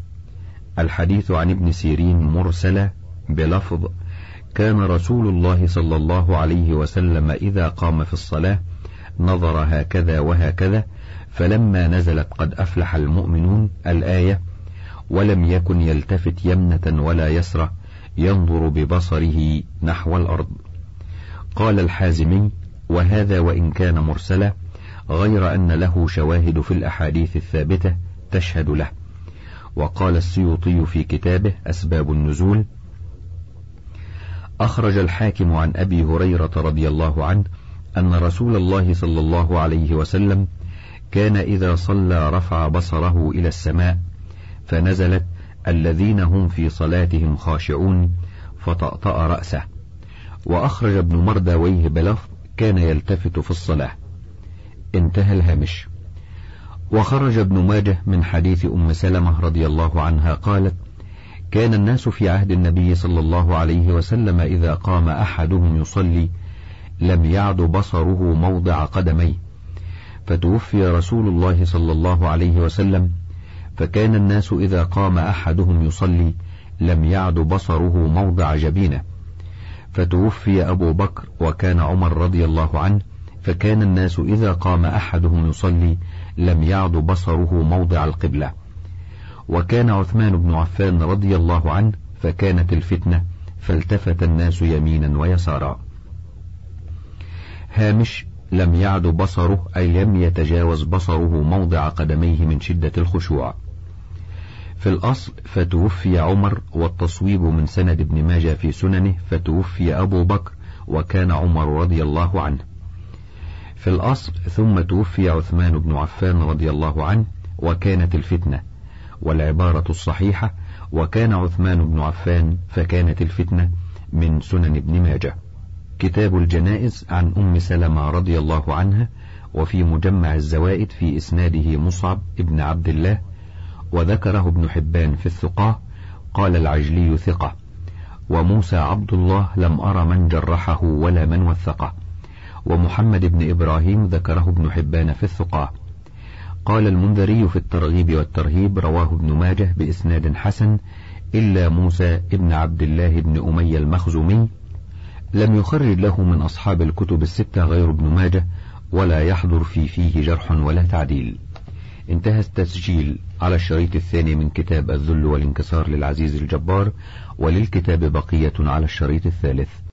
الحديث عن ابن سيرين مرسلة بلفظ كان رسول الله صلى الله عليه وسلم إذا قام في الصلاة نظر هكذا وهكذا فلما نزلت قد أفلح المؤمنون الآية ولم يكن يلتفت يمنة ولا يسرى ينظر ببصره نحو الأرض. قال الحازمي وهذا وإن كان مرسلا غير أن له شواهد في الأحاديث الثابتة تشهد له. وقال السيوطي في كتابه أسباب النزول أخرج الحاكم عن أبي هريرة رضي الله عنه أن رسول الله صلى الله عليه وسلم كان إذا صلى رفع بصره إلى السماء فنزلت الذين هم في صلاتهم خاشعون فطأطأ رأسه. وأخرج ابن مرداويه بلفظ كان يلتفت في الصلاة. انتهى الهامش. وخرج ابن ماجه من حديث أم سلمة رضي الله عنها قالت كان الناس في عهد النبي صلى الله عليه وسلم إذا قام أحدهم يصلي لم يعد بصره موضع قدميه. فتوفي رسول الله صلى الله عليه وسلم فكان الناس إذا قام أحدهم يصلي لم يعد بصره موضع جبينه. فتوفي أبو بكر وكان عمر رضي الله عنه فكان الناس إذا قام أحدهم يصلي لم يعد بصره موضع القبلة. وكان عثمان بن عفان رضي الله عنه فكانت الفتنة فالتفت الناس يمينا ويسارا. هامش لم يعد بصره أي لم يتجاوز بصره موضع قدميه من شدة الخشوع. في الأصل فتوفي عمر والتصويب من سند ابن ماجه في سننه فتوفي أبو بكر وكان عمر رضي الله عنه. في الأصل ثم توفي عثمان بن عفان رضي الله عنه وكانت الفتنة والعبارة الصحيحة وكان عثمان بن عفان فكانت الفتنة من سنن ابن ماجه. كتاب الجنائز عن أم سلمة رضي الله عنها وفي مجمع الزوائد في إسناده مصعب ابن عبد الله وذكره ابن حبان في الثقاه قال العجلي ثقة. وموسى عبد الله لم أر من جرحه ولا من وثقه. ومحمد بن إبراهيم ذكره ابن حبان في الثقاه قال المنذري في الترغيب والترهيب رواه ابن ماجه بإسناد حسن إلا موسى ابن عبد الله بن أمية المخزومي. لم يخرج له من أصحاب الكتب الستة غير ابن ماجه ولا يحضر في فيه جرح ولا تعديل. انتهى التسجيل على الشريط الثاني من كتاب الذل والانكسار للعزيز الجبار وللكتاب بقية على الشريط الثالث.